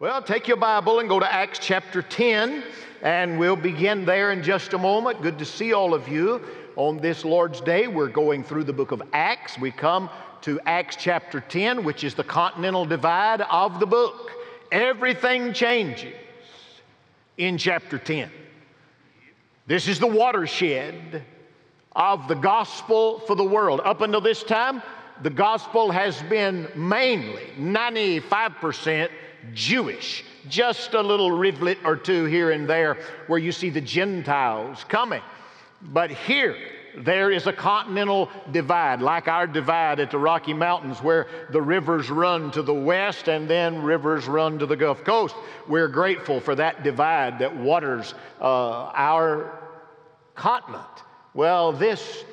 Well, take your Bible and go to Acts chapter 10, and we'll begin there in just a moment. Good to see all of you on this Lord's Day. We're going through the book of Acts. We come to Acts chapter 10, which is the continental divide of the book. Everything changes in chapter 10. This is the watershed of the gospel for the world. Up until this time, the gospel has been mainly 95% Jewish. Just a little rivulet or two here and there where you see the Gentiles coming. But here, there is a continental divide, like our divide at the Rocky Mountains, where the rivers run to the west and then rivers run to the Gulf Coast. We're grateful for that divide that waters uh, our continent. Well, this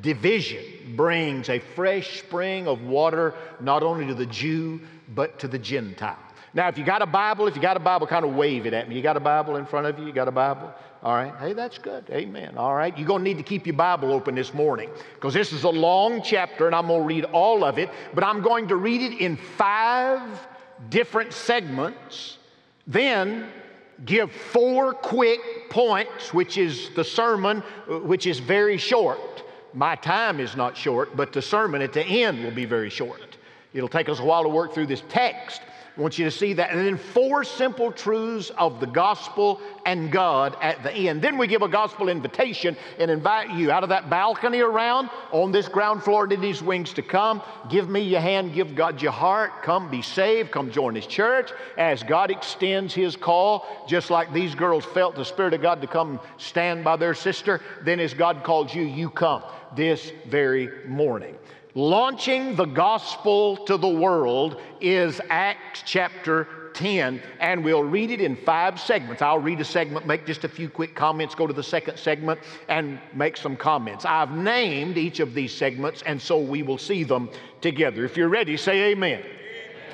division brings a fresh spring of water not only to the Jew, but to the Gentile. Now, if you got a Bible, if you got a Bible, kind of wave it at me. You got a Bible in front of you? You got a Bible? All right. Hey, that's good. Amen. All right. You're going to need to keep your Bible open this morning because this is a long chapter and I'm going to read all of it, but I'm going to read it in five different segments. Then give four quick points, which is the sermon, uh, which is very short. My time is not short, but the sermon at the end will be very short. It'll take us a while to work through this text. I want you to see that. And then four simple truths of the gospel and God at the end. Then we give a gospel invitation and invite you out of that balcony around on this ground floor to these wings to come. Give me your hand, give God your heart. Come be saved, come join His church as God extends His call, just like these girls felt the Spirit of God to come stand by their sister. Then as God calls you, you come this very morning. Launching the gospel to the world is Acts chapter 10, and we'll read it in five segments. I'll read a segment, make just a few quick comments, go to the second segment, and make some comments. I've named each of these segments, and so we will see them together. If you're ready, say amen.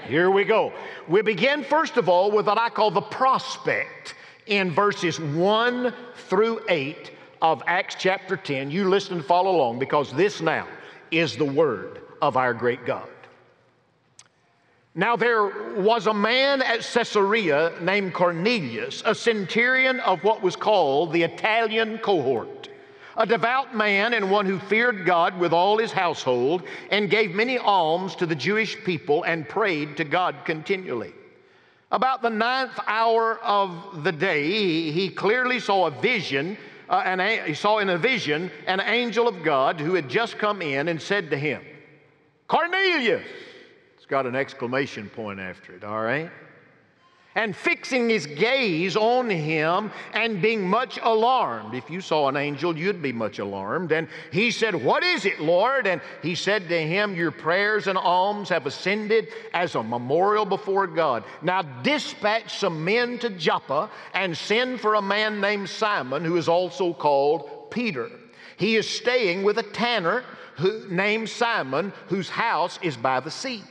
Here we go. We begin, first of all, with what I call the prospect in verses 1 through 8 of Acts chapter 10. You listen and follow along because this now is the word of our great God. Now, there was a man at Caesarea named Cornelius, a centurion of what was called the Italian cohort, a devout man and one who feared God with all his household and gave many alms to the Jewish people and prayed to God continually. About the ninth hour of the day, he clearly saw a vision uh, an, he saw in a vision an angel of God who had just come in and said to him, Cornelius! It's got an exclamation point after it, all right? And fixing his gaze on him and being much alarmed. If you saw an angel, you'd be much alarmed. And he said, What is it, Lord? And he said to him, Your prayers and alms have ascended as a memorial before God. Now dispatch some men to Joppa and send for a man named Simon, who is also called Peter. He is staying with a tanner who, named Simon, whose house is by the sea.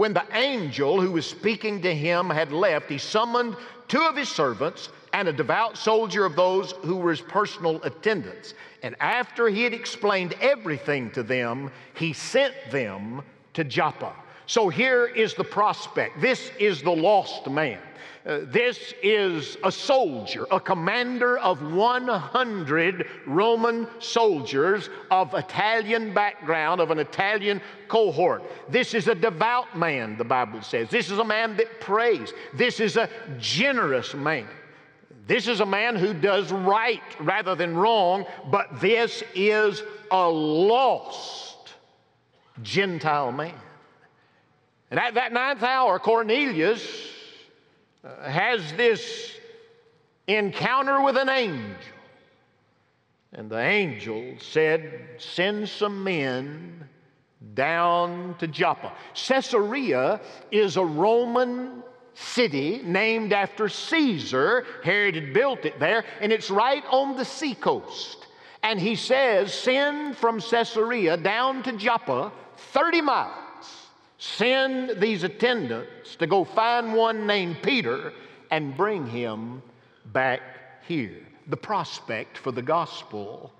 When the angel who was speaking to him had left, he summoned two of his servants and a devout soldier of those who were his personal attendants. And after he had explained everything to them, he sent them to Joppa. So here is the prospect. This is the lost man. Uh, this is a soldier, a commander of 100 Roman soldiers of Italian background, of an Italian cohort. This is a devout man, the Bible says. This is a man that prays. This is a generous man. This is a man who does right rather than wrong, but this is a lost Gentile man. And at that ninth hour, Cornelius has this encounter with an angel. And the angel said, Send some men down to Joppa. Caesarea is a Roman city named after Caesar. Herod had built it there, and it's right on the seacoast. And he says, Send from Caesarea down to Joppa 30 miles Send these attendants to go find one named Peter and bring him back here. The prospect for the gospel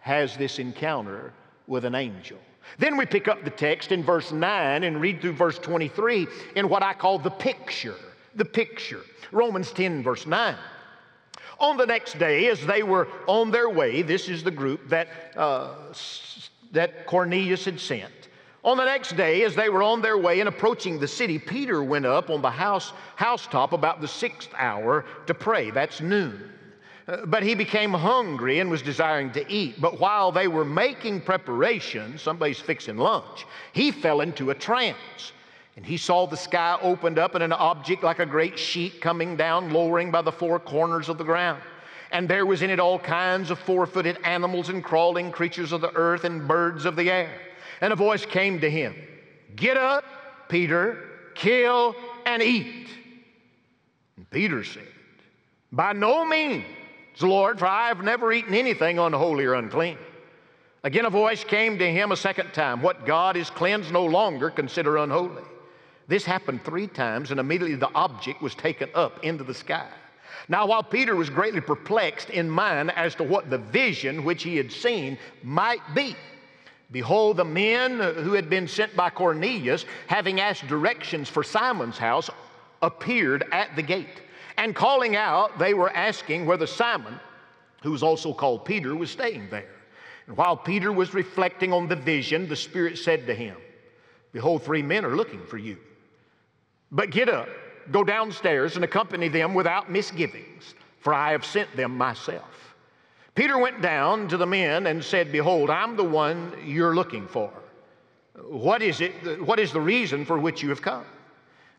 has this encounter with an angel. Then we pick up the text in verse 9 and read through verse 23 in what I call the picture. The picture, Romans 10, verse 9. On the next day, as they were on their way, this is the group that, uh, that Cornelius had sent. On the next day, as they were on their way and approaching the city, Peter went up on the house, housetop about the sixth hour to pray. That's noon. Uh, but he became hungry and was desiring to eat. But while they were making preparations, somebody's fixing lunch, he fell into a trance. And he saw the sky opened up and an object like a great sheet coming down, lowering by the four corners of the ground. And there was in it all kinds of four footed animals and crawling creatures of the earth and birds of the air. And a voice came to him Get up, Peter, kill and eat. And Peter said, By no means, Lord, for I have never eaten anything unholy or unclean. Again, a voice came to him a second time What God is cleansed, no longer consider unholy. This happened three times, and immediately the object was taken up into the sky. Now, while Peter was greatly perplexed in mind as to what the vision which he had seen might be, Behold, the men who had been sent by Cornelius, having asked directions for Simon's house, appeared at the gate. And calling out, they were asking whether Simon, who was also called Peter, was staying there. And while Peter was reflecting on the vision, the Spirit said to him, Behold, three men are looking for you. But get up, go downstairs, and accompany them without misgivings, for I have sent them myself. Peter went down to the men and said, Behold, I'm the one you're looking for. What is it? What is the reason for which you have come?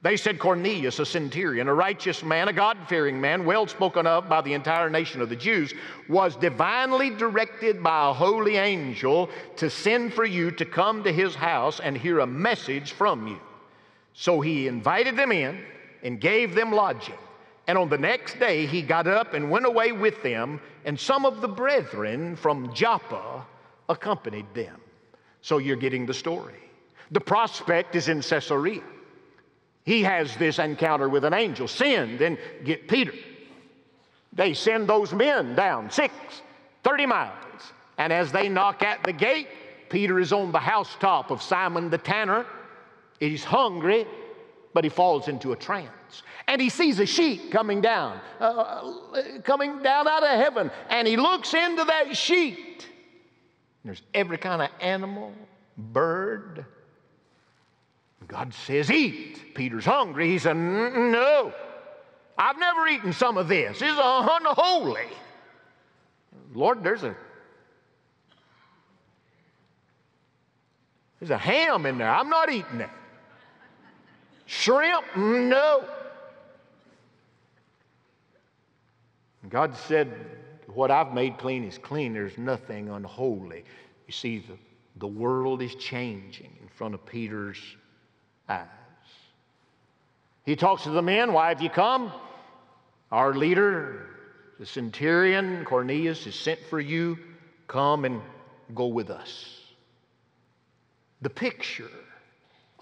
They said, Cornelius, a centurion, a righteous man, a God fearing man, well spoken of by the entire nation of the Jews, was divinely directed by a holy angel to send for you to come to his house and hear a message from you. So he invited them in and gave them lodging. And on the next day, he got up and went away with them, and some of the brethren from Joppa accompanied them. So you're getting the story. The prospect is in Caesarea. He has this encounter with an angel. Send and get Peter. They send those men down six, 30 miles. And as they knock at the gate, Peter is on the housetop of Simon the tanner. He's hungry, but he falls into a trance and he sees a sheet coming down, uh, uh, coming down out of heaven, and he looks into that sheet. There's every kind of animal, bird. God says, Eat. Peter's hungry. He said, No, I've never eaten some of this. It's unholy. Lord, there's a there's a ham in there. I'm not eating it. Shrimp? No. God said, What I've made clean is clean. There's nothing unholy. You see, the, the world is changing in front of Peter's eyes. He talks to the men, Why have you come? Our leader, the centurion, Cornelius, is sent for you. Come and go with us. The picture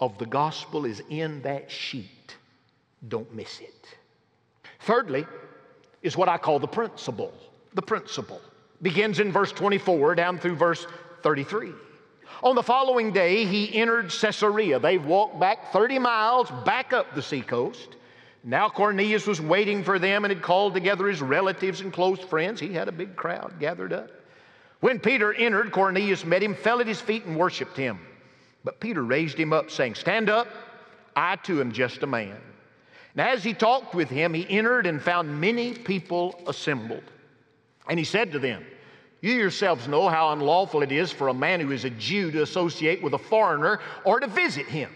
of the gospel is in that sheet. Don't miss it. Thirdly, is what I call the principle. The principle begins in verse 24 down through verse 33. On the following day, he entered Caesarea. They've walked back 30 miles back up the seacoast. Now Cornelius was waiting for them and had called together his relatives and close friends. He had a big crowd gathered up. When Peter entered, Cornelius met him, fell at his feet, and worshiped him. But Peter raised him up, saying, Stand up, I too am just a man. And as he talked with him, he entered and found many people assembled. And he said to them, You yourselves know how unlawful it is for a man who is a Jew to associate with a foreigner or to visit him.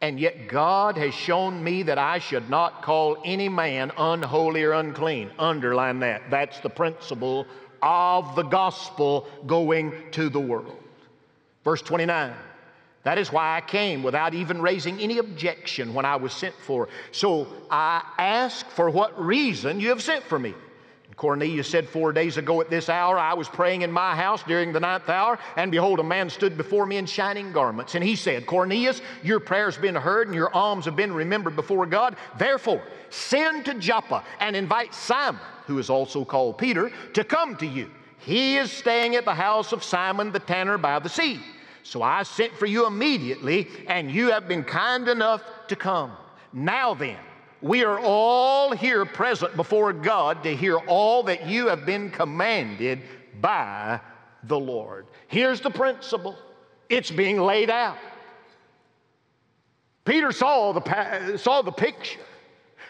And yet God has shown me that I should not call any man unholy or unclean. Underline that. That's the principle of the gospel going to the world. Verse 29. That is why I came without even raising any objection when I was sent for. So I ask for what reason you have sent for me. Cornelius said, Four days ago at this hour, I was praying in my house during the ninth hour, and behold, a man stood before me in shining garments. And he said, Cornelius, your prayer's been heard, and your alms have been remembered before God. Therefore, send to Joppa and invite Simon, who is also called Peter, to come to you. He is staying at the house of Simon the tanner by the sea. So I sent for you immediately, and you have been kind enough to come. Now then, We are all here present before God to hear all that you have been commanded by the Lord. Here's the principle it's being laid out. Peter saw the, saw the picture.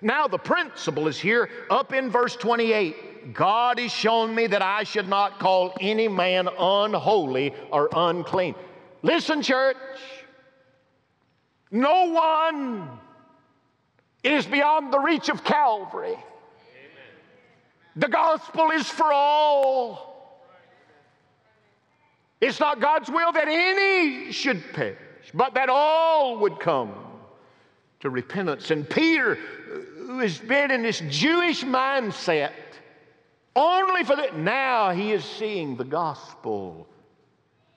Now the principle is here up in verse 28. God has shown me that I should not call any man unholy or unclean. Listen, church. No one is beyond the reach of Calvary. Amen. The gospel is for all. It's not God's will that any should perish, but that all would come to repentance. And Peter, who has been in this Jewish mindset, only for that, now he is seeing the gospel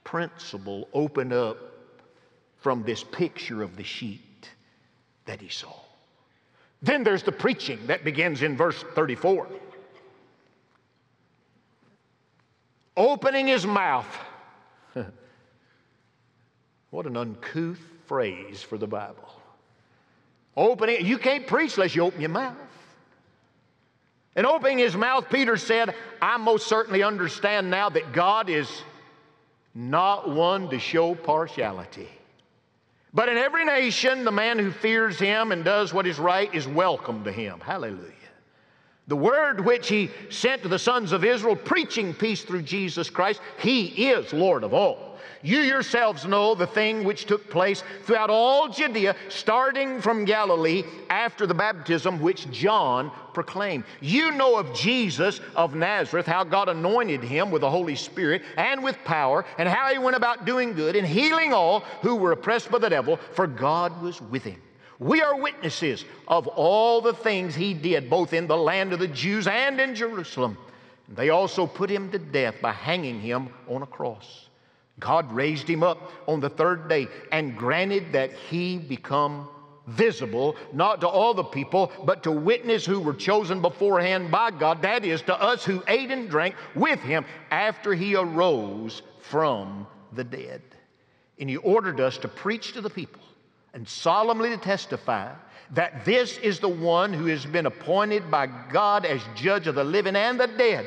principle open up from this picture of the sheet that he saw. Then there's the preaching that begins in verse 34. Opening his mouth. what an uncouth phrase for the Bible. Opening, you can't preach unless you open your mouth. And opening his mouth, Peter said, I most certainly understand now that God is not one to show partiality. But in every nation, the man who fears him and does what is right is welcome to him. Hallelujah. The word which he sent to the sons of Israel, preaching peace through Jesus Christ, he is Lord of all. You yourselves know the thing which took place throughout all Judea, starting from Galilee after the baptism which John proclaimed. You know of Jesus of Nazareth, how God anointed him with the Holy Spirit and with power, and how he went about doing good and healing all who were oppressed by the devil, for God was with him. We are witnesses of all the things he did, both in the land of the Jews and in Jerusalem. They also put him to death by hanging him on a cross. God raised him up on the third day and granted that he become visible, not to all the people, but to witness who were chosen beforehand by God, that is, to us who ate and drank with him after he arose from the dead. And he ordered us to preach to the people and solemnly to testify that this is the one who has been appointed by God as judge of the living and the dead.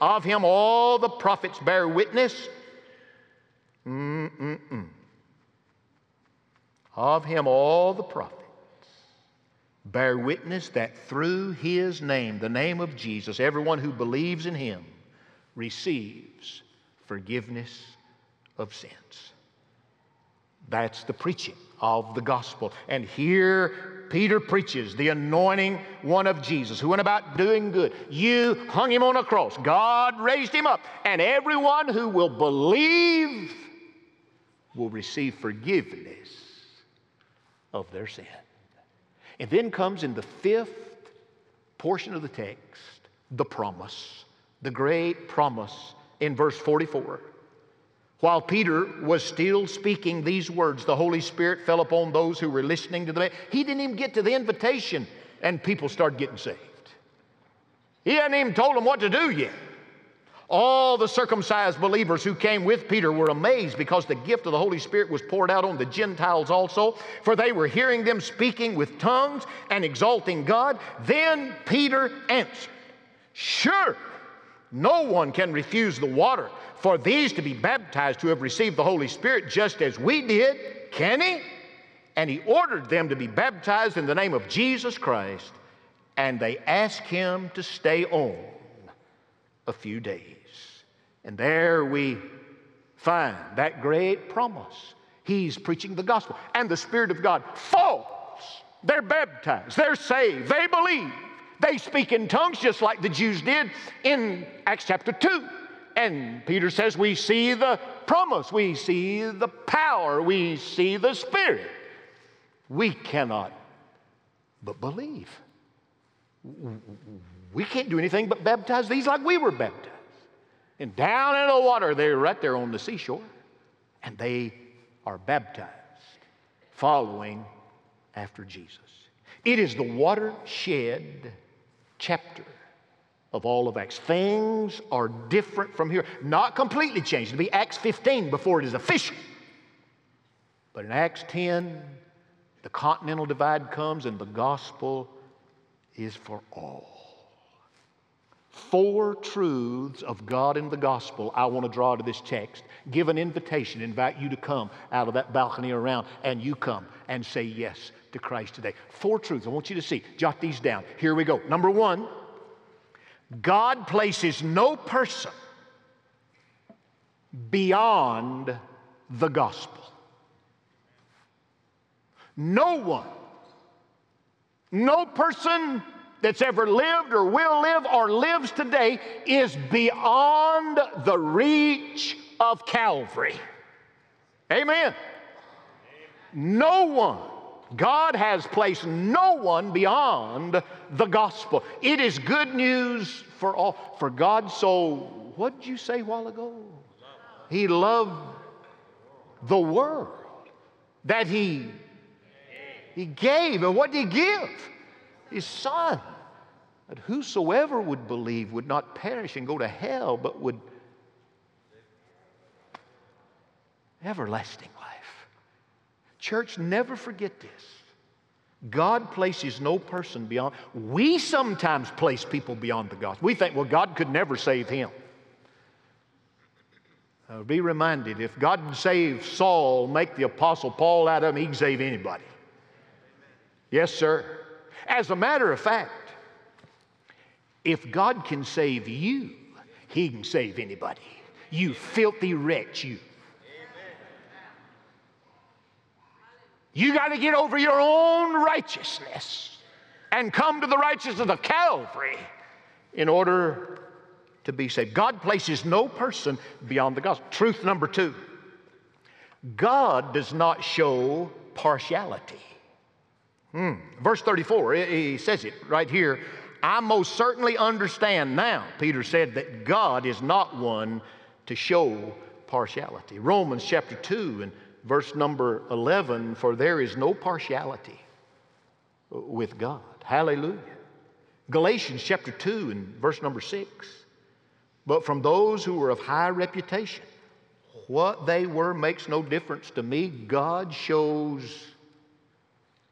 Of him all the prophets bear witness Mm-mm-mm. Of him, all the prophets bear witness that through his name, the name of Jesus, everyone who believes in him receives forgiveness of sins. That's the preaching of the gospel. And here Peter preaches the anointing one of Jesus who went about doing good. You hung him on a cross. God raised him up. And everyone who will believe will receive forgiveness of their sin. And then comes in the fifth portion of the text the promise, the great promise in verse 44. While Peter was still speaking these words, the Holy Spirit fell upon those who were listening to the. Man. He didn't even get to the invitation, and people started getting saved. He hadn't even told them what to do yet. All the circumcised believers who came with Peter were amazed because the gift of the Holy Spirit was poured out on the Gentiles also, for they were hearing them speaking with tongues and exalting God. Then Peter answered, Sure, no one can refuse the water for these to be baptized who have received the Holy Spirit just as we did, can he? And he ordered them to be baptized in the name of Jesus Christ, and they asked him to stay on a few days. And there we find that great promise. He's preaching the gospel, and the Spirit of God falls. They're baptized, they're saved, they believe. They speak in tongues just like the Jews did in Acts chapter 2. And Peter says, We see the promise, we see the power, we see the Spirit. We cannot but believe. We can't do anything but baptize these like we were baptized. And down in the water, they're right there on the seashore, and they are baptized, following after Jesus. It is the watershed chapter of all of Acts. Things are different from here, not completely changed. It'll be Acts 15 before it is official. But in Acts 10, the continental divide comes and the gospel is for all. Four truths of God in the gospel I want to draw to this text. Give an invitation, invite you to come out of that balcony around, and you come and say yes to Christ today. Four truths I want you to see. Jot these down. Here we go. Number one, God places no person beyond the gospel. No one, no person that's ever lived or will live or lives today is beyond the reach of Calvary. Amen. No one. God has placed no one beyond the gospel. It is good news for all. For God so, what did you say a while ago? He loved the world that he, he gave. And what did he give? His son that whosoever would believe would not perish and go to hell, but would everlasting life. Church, never forget this. God places no person beyond. We sometimes place people beyond the gospel. We think, well, God could never save him. Uh, be reminded if God saved Saul, make the Apostle Paul out of him, he can save anybody. Yes, sir. As a matter of fact, if God can save you, He can save anybody. You filthy wretch, you. You got to get over your own righteousness and come to the righteousness of Calvary in order to be saved. God places no person beyond the gospel. Truth number two God does not show partiality. Hmm. Verse 34, he says it right here. I most certainly understand now, Peter said, that God is not one to show partiality. Romans chapter 2 and verse number 11 for there is no partiality with God. Hallelujah. Galatians chapter 2 and verse number 6. But from those who were of high reputation, what they were makes no difference to me. God shows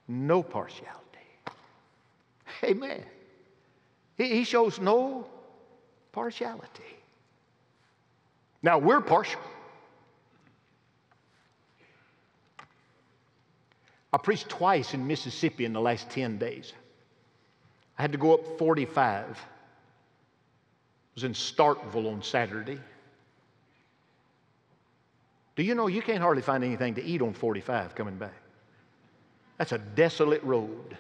no partiality. Amen. He, shows no partiality. Now, we're partial. I preached twice in Mississippi in the last 10 days. I had to go up 45. I was in Starkville on Saturday. Do you know you can't hardly find anything to eat on 45 coming back? That's a desolate road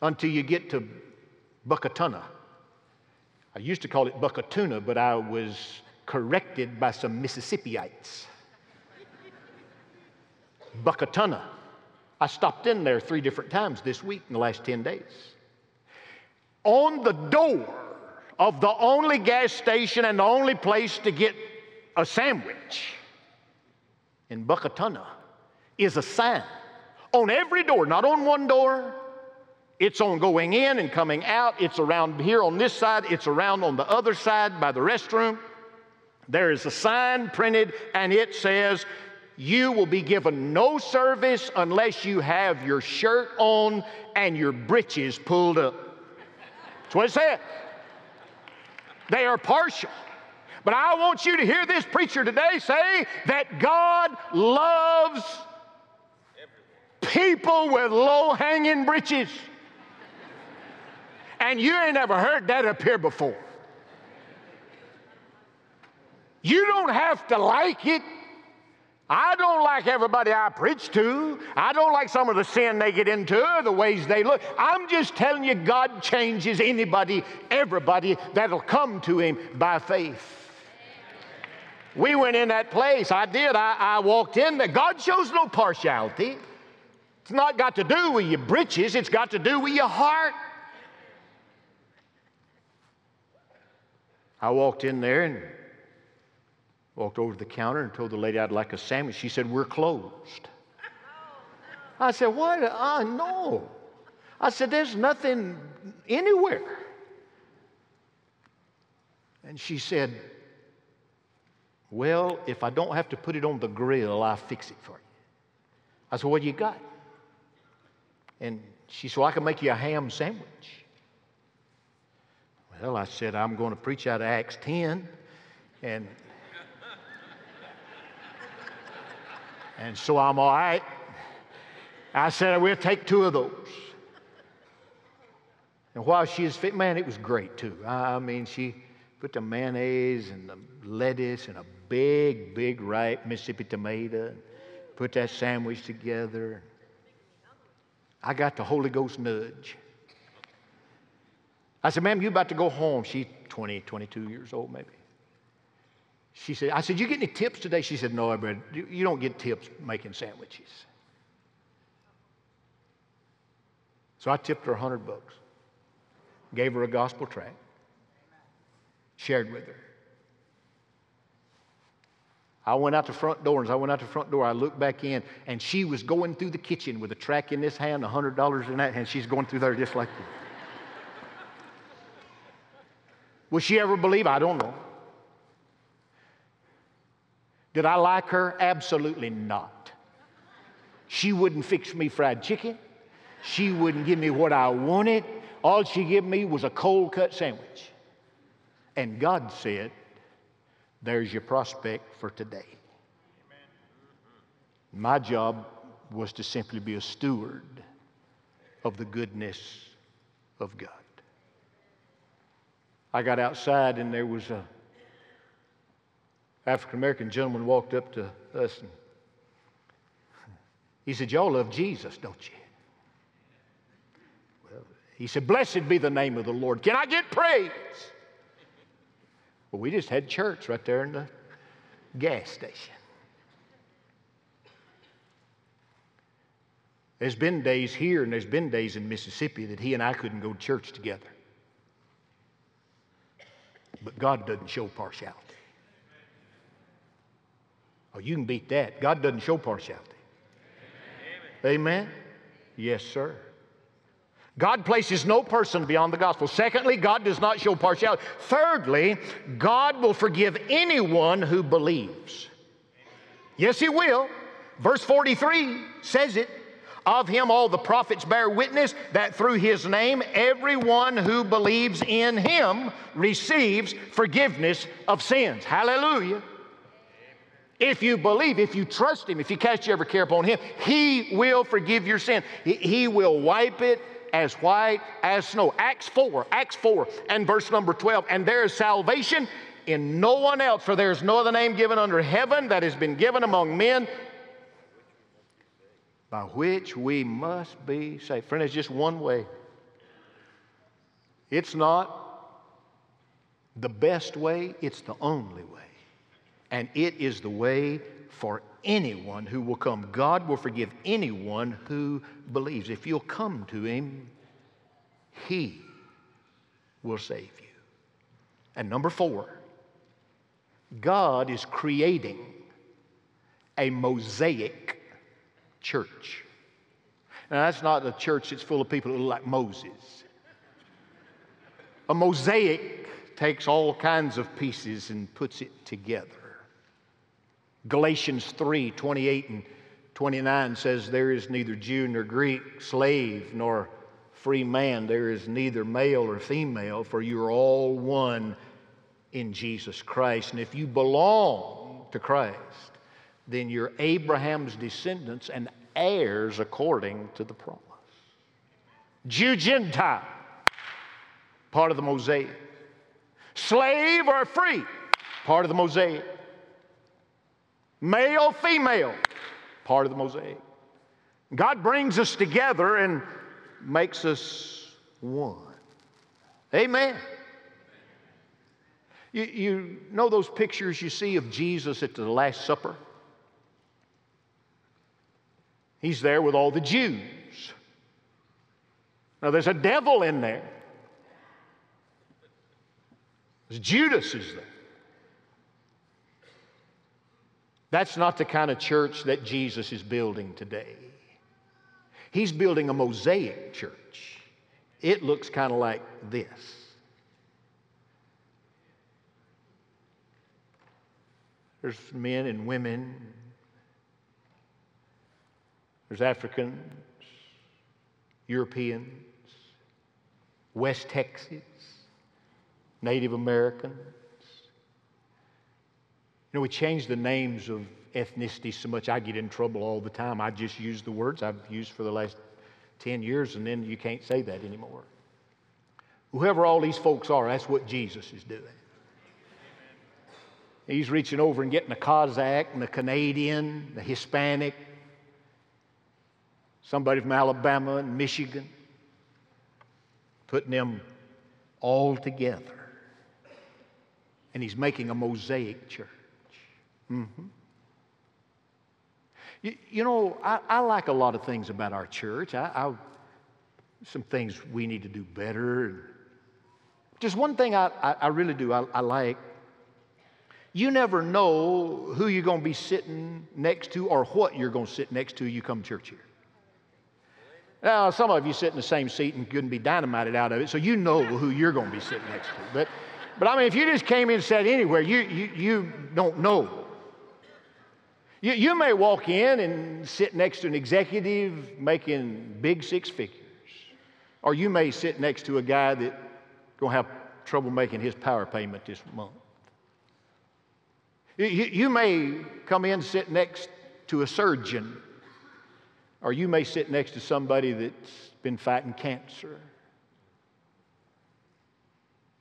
until you get to Buckatunna. I used to call it Buckatunna, but I was corrected by some Mississippiites. Buckatunna. I stopped in there three different times this week in the last 10 days. On the door of the only gas station and the only place to get a sandwich in Buckatunna is a sign on every door, not on one door, it's on going in and coming out. It's around here on this side. It's around on the other side by the restroom. There is a sign printed and it says, You will be given no service unless you have your shirt on and your breeches pulled up. That's what it said. They are partial. But I want you to hear this preacher today say that God loves people with low hanging breeches. And you ain't ever heard that here before. You don't have to like it. I don't like everybody I preach to. I don't like some of the sin they get into, the ways they look. I'm just telling you, God changes anybody, everybody that'll come to Him by faith. We went in that place. I did. I, I walked in there. God shows no partiality. It's not got to do with your britches, it's got to do with your heart. I walked in there and walked over to the counter and told the lady I'd like a sandwich. She said, We're closed. I said, What? I know. I said, There's nothing anywhere. And she said, Well, if I don't have to put it on the grill, I'll fix it for you. I said, What do you got? And She said, well, I can make you a ham sandwich. Well, I said, I'm going to preach out of Acts 10. And, and so I'm all right. I said, we'll take two of those. And while she was fit, man, it was great too. I mean, she put the mayonnaise and the lettuce and a big, big ripe Mississippi tomato, and put that sandwich together. I got the Holy Ghost nudge. I said, ma'am, you about to go home. She's 20, 22 years old, maybe. She said, I said, you get any tips today? She said, no, I bet. you don't get tips making sandwiches. So I tipped her a hundred bucks, gave her a gospel tract, shared with her. I went out the front door, and as I went out the front door, I looked back in, and she was going through the kitchen with a tract in this hand, a hundred dollars in that hand. She's going through there just like this. Will she ever believe? I don't know. Did I like her? Absolutely not. She wouldn't fix me fried chicken. She wouldn't give me what I wanted. All she gave me was a cold cut sandwich. And God said, There's your prospect for today. My job was to simply be a steward of the goodness of God. I got outside and there was a African American gentleman walked up to us and he said, Y'all love Jesus, don't you? Well, He said, Blessed be the name of the Lord. Can I get praise? Well, we just had church right there in the gas station. There's been days here and there's been days in Mississippi that he and I couldn't go to church together. But God doesn't show partiality. Oh, you can beat that. God doesn't show partiality. Amen? Yes, sir. God places no person beyond the gospel. Secondly, God does not show partiality. Thirdly, God will forgive anyone who believes. Yes, He will. Verse 43 says it. Of him, all the prophets bear witness that through his name, everyone who believes in him receives forgiveness of sins. Hallelujah. If you believe, if you trust him, if you cast your every care upon him, he will forgive your sin. He will wipe it as white as snow. Acts 4, Acts 4, and verse number 12. And there is salvation in no one else, for there is no other name given under heaven that has been given among men by which we must be saved. Friend, it's just one way. It's not the best way, it's the only way. And it is the way for anyone who will come. God will forgive anyone who believes. If you'll come to Him, He will save you. And number four, God is creating a mosaic church. Now, that's not a church that's full of people who look like Moses. A mosaic takes all kinds of pieces and puts it together. Galatians 3 28 and 29 says, There is neither Jew nor Greek, slave nor free man. There is neither male or female, for you are all one in Jesus Christ. And if you belong to Christ, then you're Abraham's descendants and heirs according to the promise. Jew, Gentile, part of the mosaic. Slave or free, part of the mosaic. Male, female, part of the mosaic. God brings us together and makes us one. Amen. You, you know those pictures you see of Jesus at the Last Supper? He's there with all the Jews. Now, there's a devil in there. Judas is there. That's not the kind of church that Jesus is building today. He's building a mosaic church. It looks kind of like this. There's men and women, there's Africans, Europeans, West Texas, Native Americans. You know, we change the names of ethnicity so much I get in trouble all the time. I just use the words I've used for the last 10 years, and then you can't say that anymore. Whoever all these folks are, that's what Jesus is doing. He's reaching over and getting a Kazakh and a Canadian, the Hispanic, somebody from Alabama and Michigan, putting them all together. And he's making a mosaic church. Mm-hmm. You, you, know, I, I, like a lot of things about our church. I, I, some things we need to do better. Just one thing I, I really do, I, like. You never know who you're going to be sitting next to or what you're going to sit next to you come church here. Now, some of you sit in the same seat and couldn't be dynamited out of it, so you know who you're going to be sitting next to. But, but I mean, if you just came in and sat anywhere, you, you, you don't know you, you may walk in and sit next to an executive making big six figures, or you may sit next to a guy that going to have trouble making his power payment this month. You, you may come in and sit next to a surgeon, or you may sit next to somebody that's been fighting cancer.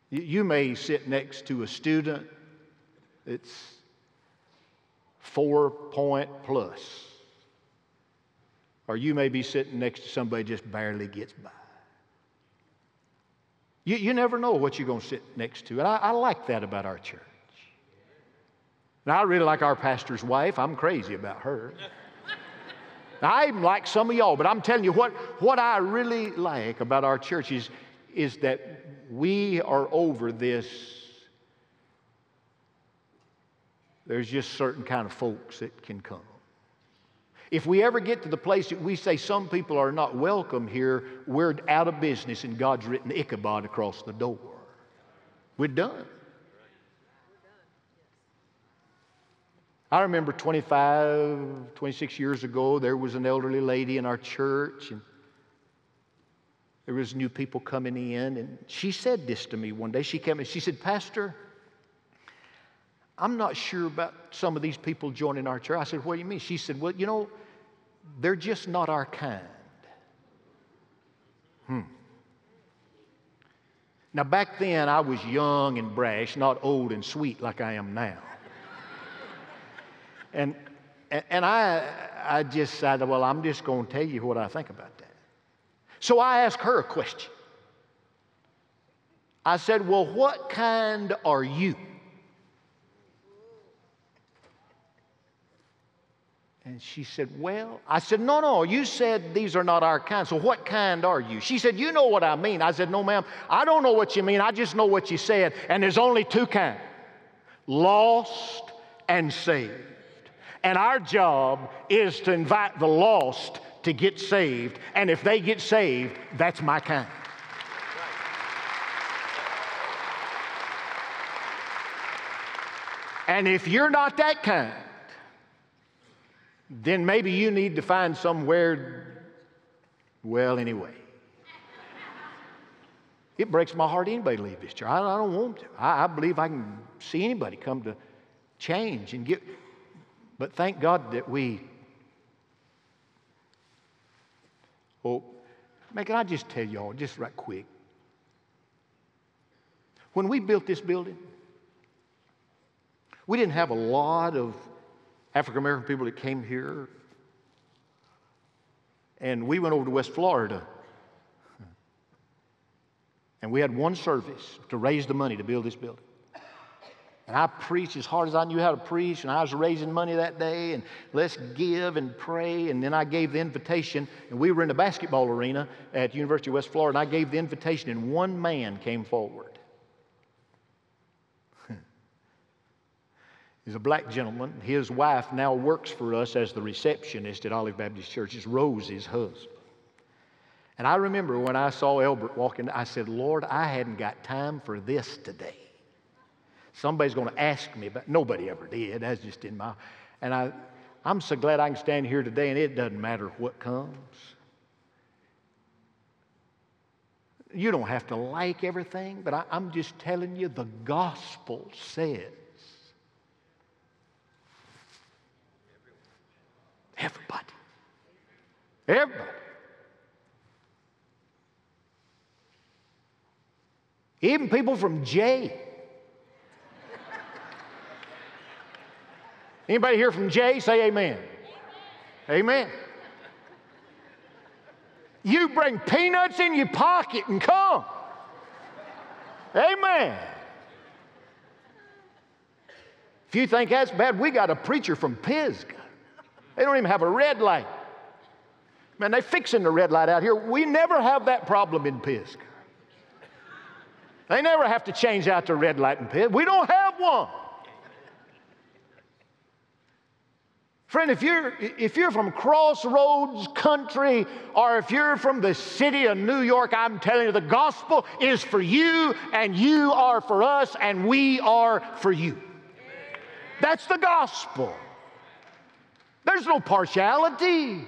You may sit next to a student that's four point plus. Or you may be sitting next to somebody just barely gets by. You, you never know what you're going to sit next to. And I, I like that about our church. Now, I really like our pastor's wife. I'm crazy about her. Now, I'm like some of y'all, but I'm telling you what, what I really like about our church is, is that we are over this there's just certain kind of folks that can come. If we ever get to the place that we say some people are not welcome here, we're out of business and God's written Ichabod across the door. We're done. I remember 25, 26 years ago, there was an elderly lady in our church, and there was new people coming in, and she said this to me one day. She came and she said, Pastor, I'm not sure about some of these people joining our church. I said, What do you mean? She said, Well, you know, they're just not our kind. Hmm. Now, back then, I was young and brash, not old and sweet like I am now. And, and I, I just said, Well, I'm just going to tell you what I think about that. So I asked her a question. I said, Well, what kind are you? And she said, Well, I said, No, no, you said these are not our kind. So what kind are you? She said, You know what I mean. I said, No, ma'am, I don't know what you mean. I just know what you said. And there's only two kinds lost and saved. And our job is to invite the lost to get saved. And if they get saved, that's my kind. And if you're not that kind, then maybe you need to find somewhere, well, anyway. It breaks my heart anybody leave this church. I, don't want to. I, believe I can see anybody come to change and get. But thank God that we. Oh, man, can I just tell y'all, just right quick? When we built this building, we didn't have a lot of African American people that came here. And we went over to West Florida. And we had one service to raise the money to build this building. And I preached as hard as I knew how to preach, and I was raising money that day, and let's give and pray. And then I gave the invitation, and we were in the basketball arena at University of West Florida, and I gave the invitation, and one man came forward. He's a black gentleman. His wife now works for us as the receptionist at Olive Baptist Church. It's Rosie's husband. And I remember when I saw Elbert walking, I said, Lord, I hadn't got time for this today. Somebody's going to ask me but Nobody ever did. That's just in my. And I, I'm so glad I can stand here today, and it doesn't matter what comes. You don't have to like everything, but I, I'm just telling you the gospel says everybody. Everybody. Even people from J. Anybody here from Jay? Say amen. Amen. You bring peanuts in your pocket and come. Amen. If you think that's bad, we got a preacher from Pisgah. They don't even have a red light. Man, they fixing the red light out here. We never have that problem in Pisgah. They never have to change out the red light in Pisgah. We don't have one. Friend, if you're, if you're from Crossroads country or if you're from the city of New York, I'm telling you, the gospel is for you and you are for us and we are for you. That's the gospel. There's no partiality.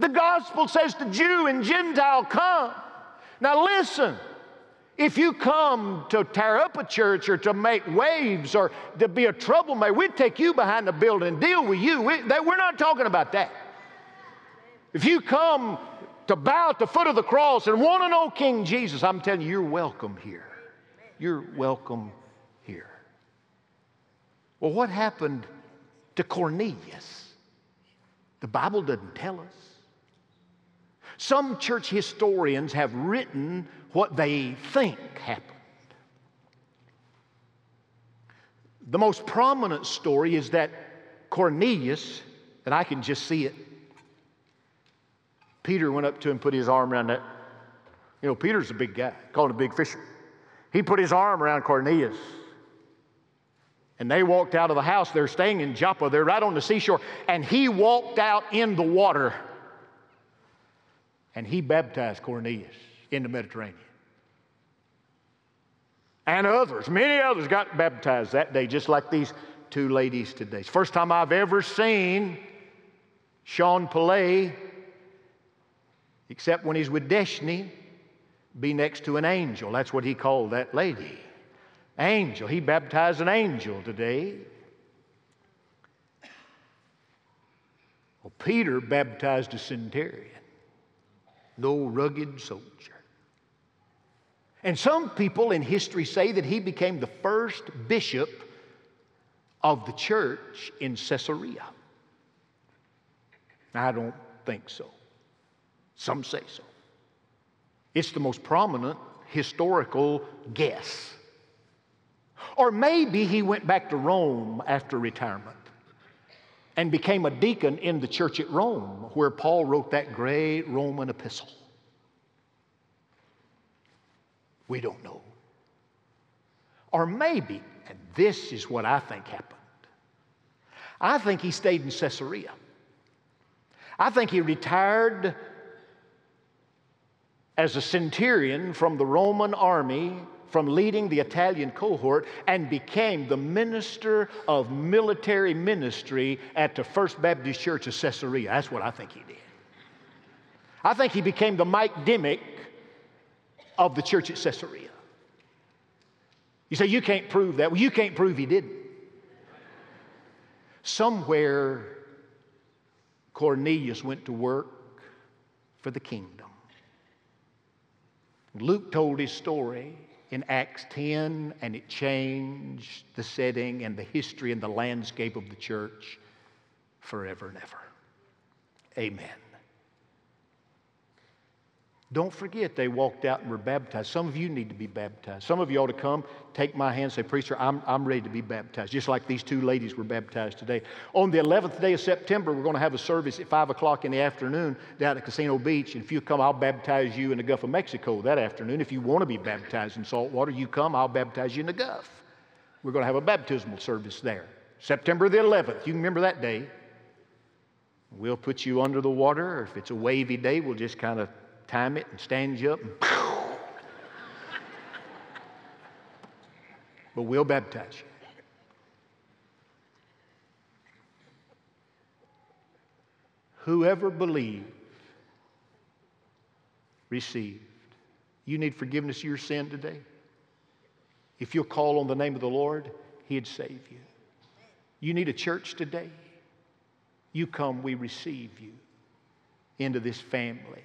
The gospel says to Jew and Gentile, come. Now listen. If you come to tear up a church or to make waves or to be a troublemaker, we'd take you behind the building and deal with you. We, we're not talking about that. If you come to bow at the foot of the cross and want to know King Jesus, I'm telling you, you're welcome here. You're welcome here. Well, what happened to Cornelius? The Bible doesn't tell us. Some church historians have written what they think happened. The most prominent story is that Cornelius, and I can just see it. Peter went up to him, put his arm around that. You know, Peter's a big guy, called a big fisher. He put his arm around Cornelius. And they walked out of the house. They're staying in Joppa. They're right on the seashore. And he walked out in the water. And he baptized Cornelius in the Mediterranean. And others, many others got baptized that day, just like these two ladies today. First time I've ever seen Sean Pillay, except when he's with Destiny, be next to an angel. That's what he called that lady. Angel. He baptized an angel today. Well, Peter baptized a centurion, no rugged soldier. And some people in history say that he became the first bishop of the church in Caesarea. I don't think so. Some say so. It's the most prominent historical guess. Or maybe he went back to Rome after retirement and became a deacon in the church at Rome, where Paul wrote that great Roman epistle. We don't know. Or maybe, and this is what I think happened, I think he stayed in Caesarea. I think he retired as a centurion from the Roman army, from leading the Italian cohort, and became the minister of military ministry at the First Baptist Church of Caesarea. That's what I think he did. I think he became the Mike Dimmick of the church at Caesarea. You say, you can't prove that. Well, you can't prove he didn't. Somewhere, Cornelius went to work for the kingdom. Luke told his story in Acts 10, and it changed the setting and the history and the landscape of the church forever and ever. Amen. Don't forget they walked out and were baptized. Some of you need to be baptized. Some of you ought to come, take my hand, say, Preacher, I'm, I'm ready to be baptized, just like these two ladies were baptized today. On the 11th day of September, we're going to have a service at 5 o'clock in the afternoon down at Casino Beach. And if you come, I'll baptize you in the Gulf of Mexico that afternoon. If you want to be baptized in salt water, you come, I'll baptize you in the Gulf. We're going to have a baptismal service there. September the 11th. You remember that day. We'll put you under the water. or If it's a wavy day, we'll just kind of time it and stand you up and but we'll baptize you. Whoever believed received You need forgiveness of your sin today. If you'll call on the name of the Lord, He'd save you. You need a church today. You come, we receive you into this family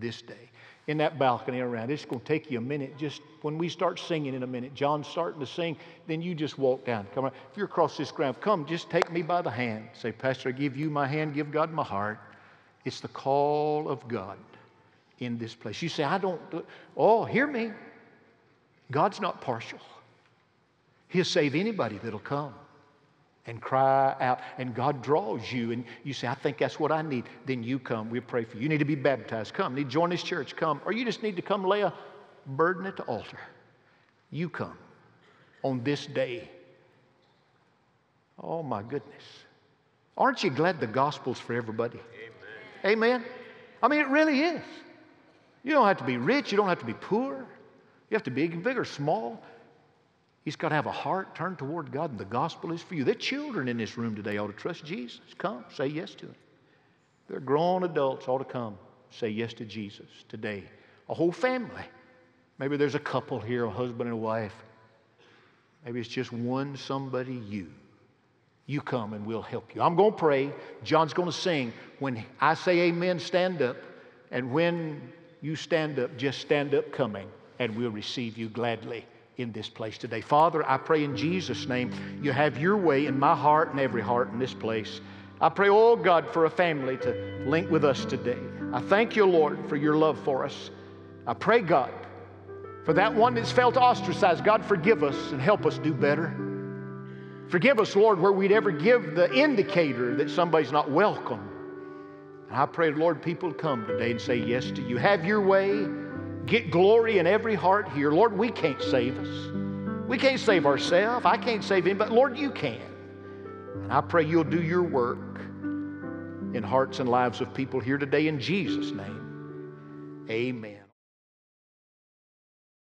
this day. In that balcony around, it's going to take you a minute. Just when we start singing in a minute, John's starting to sing, then you just walk down. Come on. If you're across this ground, come, just take me by the hand. Say, Pastor, I give you my hand, give God my heart. It's the call of God in this place. You say, I don't, oh, hear me. God's not partial. He'll save anybody that'll come and cry out, and God draws you, and you say, I think that's what I need. Then you come, we pray for you. You need to be baptized, come. You need to join this church, come. Or you just need to come lay a burden at the altar. You come on this day. Oh my goodness. Aren't you glad the gospel's for everybody? Amen. Amen. I mean, it really is. You don't have to be rich, you don't have to be poor. You have to be big or small. He's got to have a heart turned toward God, and the gospel is for you. The children in this room today ought to trust Jesus. Come, say yes to Him. They're grown adults ought to come, say yes to Jesus today. A whole family. Maybe there's a couple here, a husband and a wife. Maybe it's just one somebody, you. You come and we'll help you. I'm going to pray. John's going to sing. When I say amen, stand up. And when you stand up, just stand up coming, and we'll receive you gladly in this place today. Father, I pray in Jesus' name you have your way in my heart and every heart in this place. I pray, oh God, for a family to link with us today. I thank you, Lord, for your love for us. I pray, God, for that one that's felt ostracized. God, forgive us and help us do better. Forgive us, Lord, where we'd ever give the indicator that somebody's not welcome. And I pray, Lord, people come today and say yes to you. Have your way get glory in every heart here. Lord, we can't save us. We can't save ourselves. I can't save him, but Lord, you can. And I pray you'll do your work in hearts and lives of people here today in Jesus' name. Amen.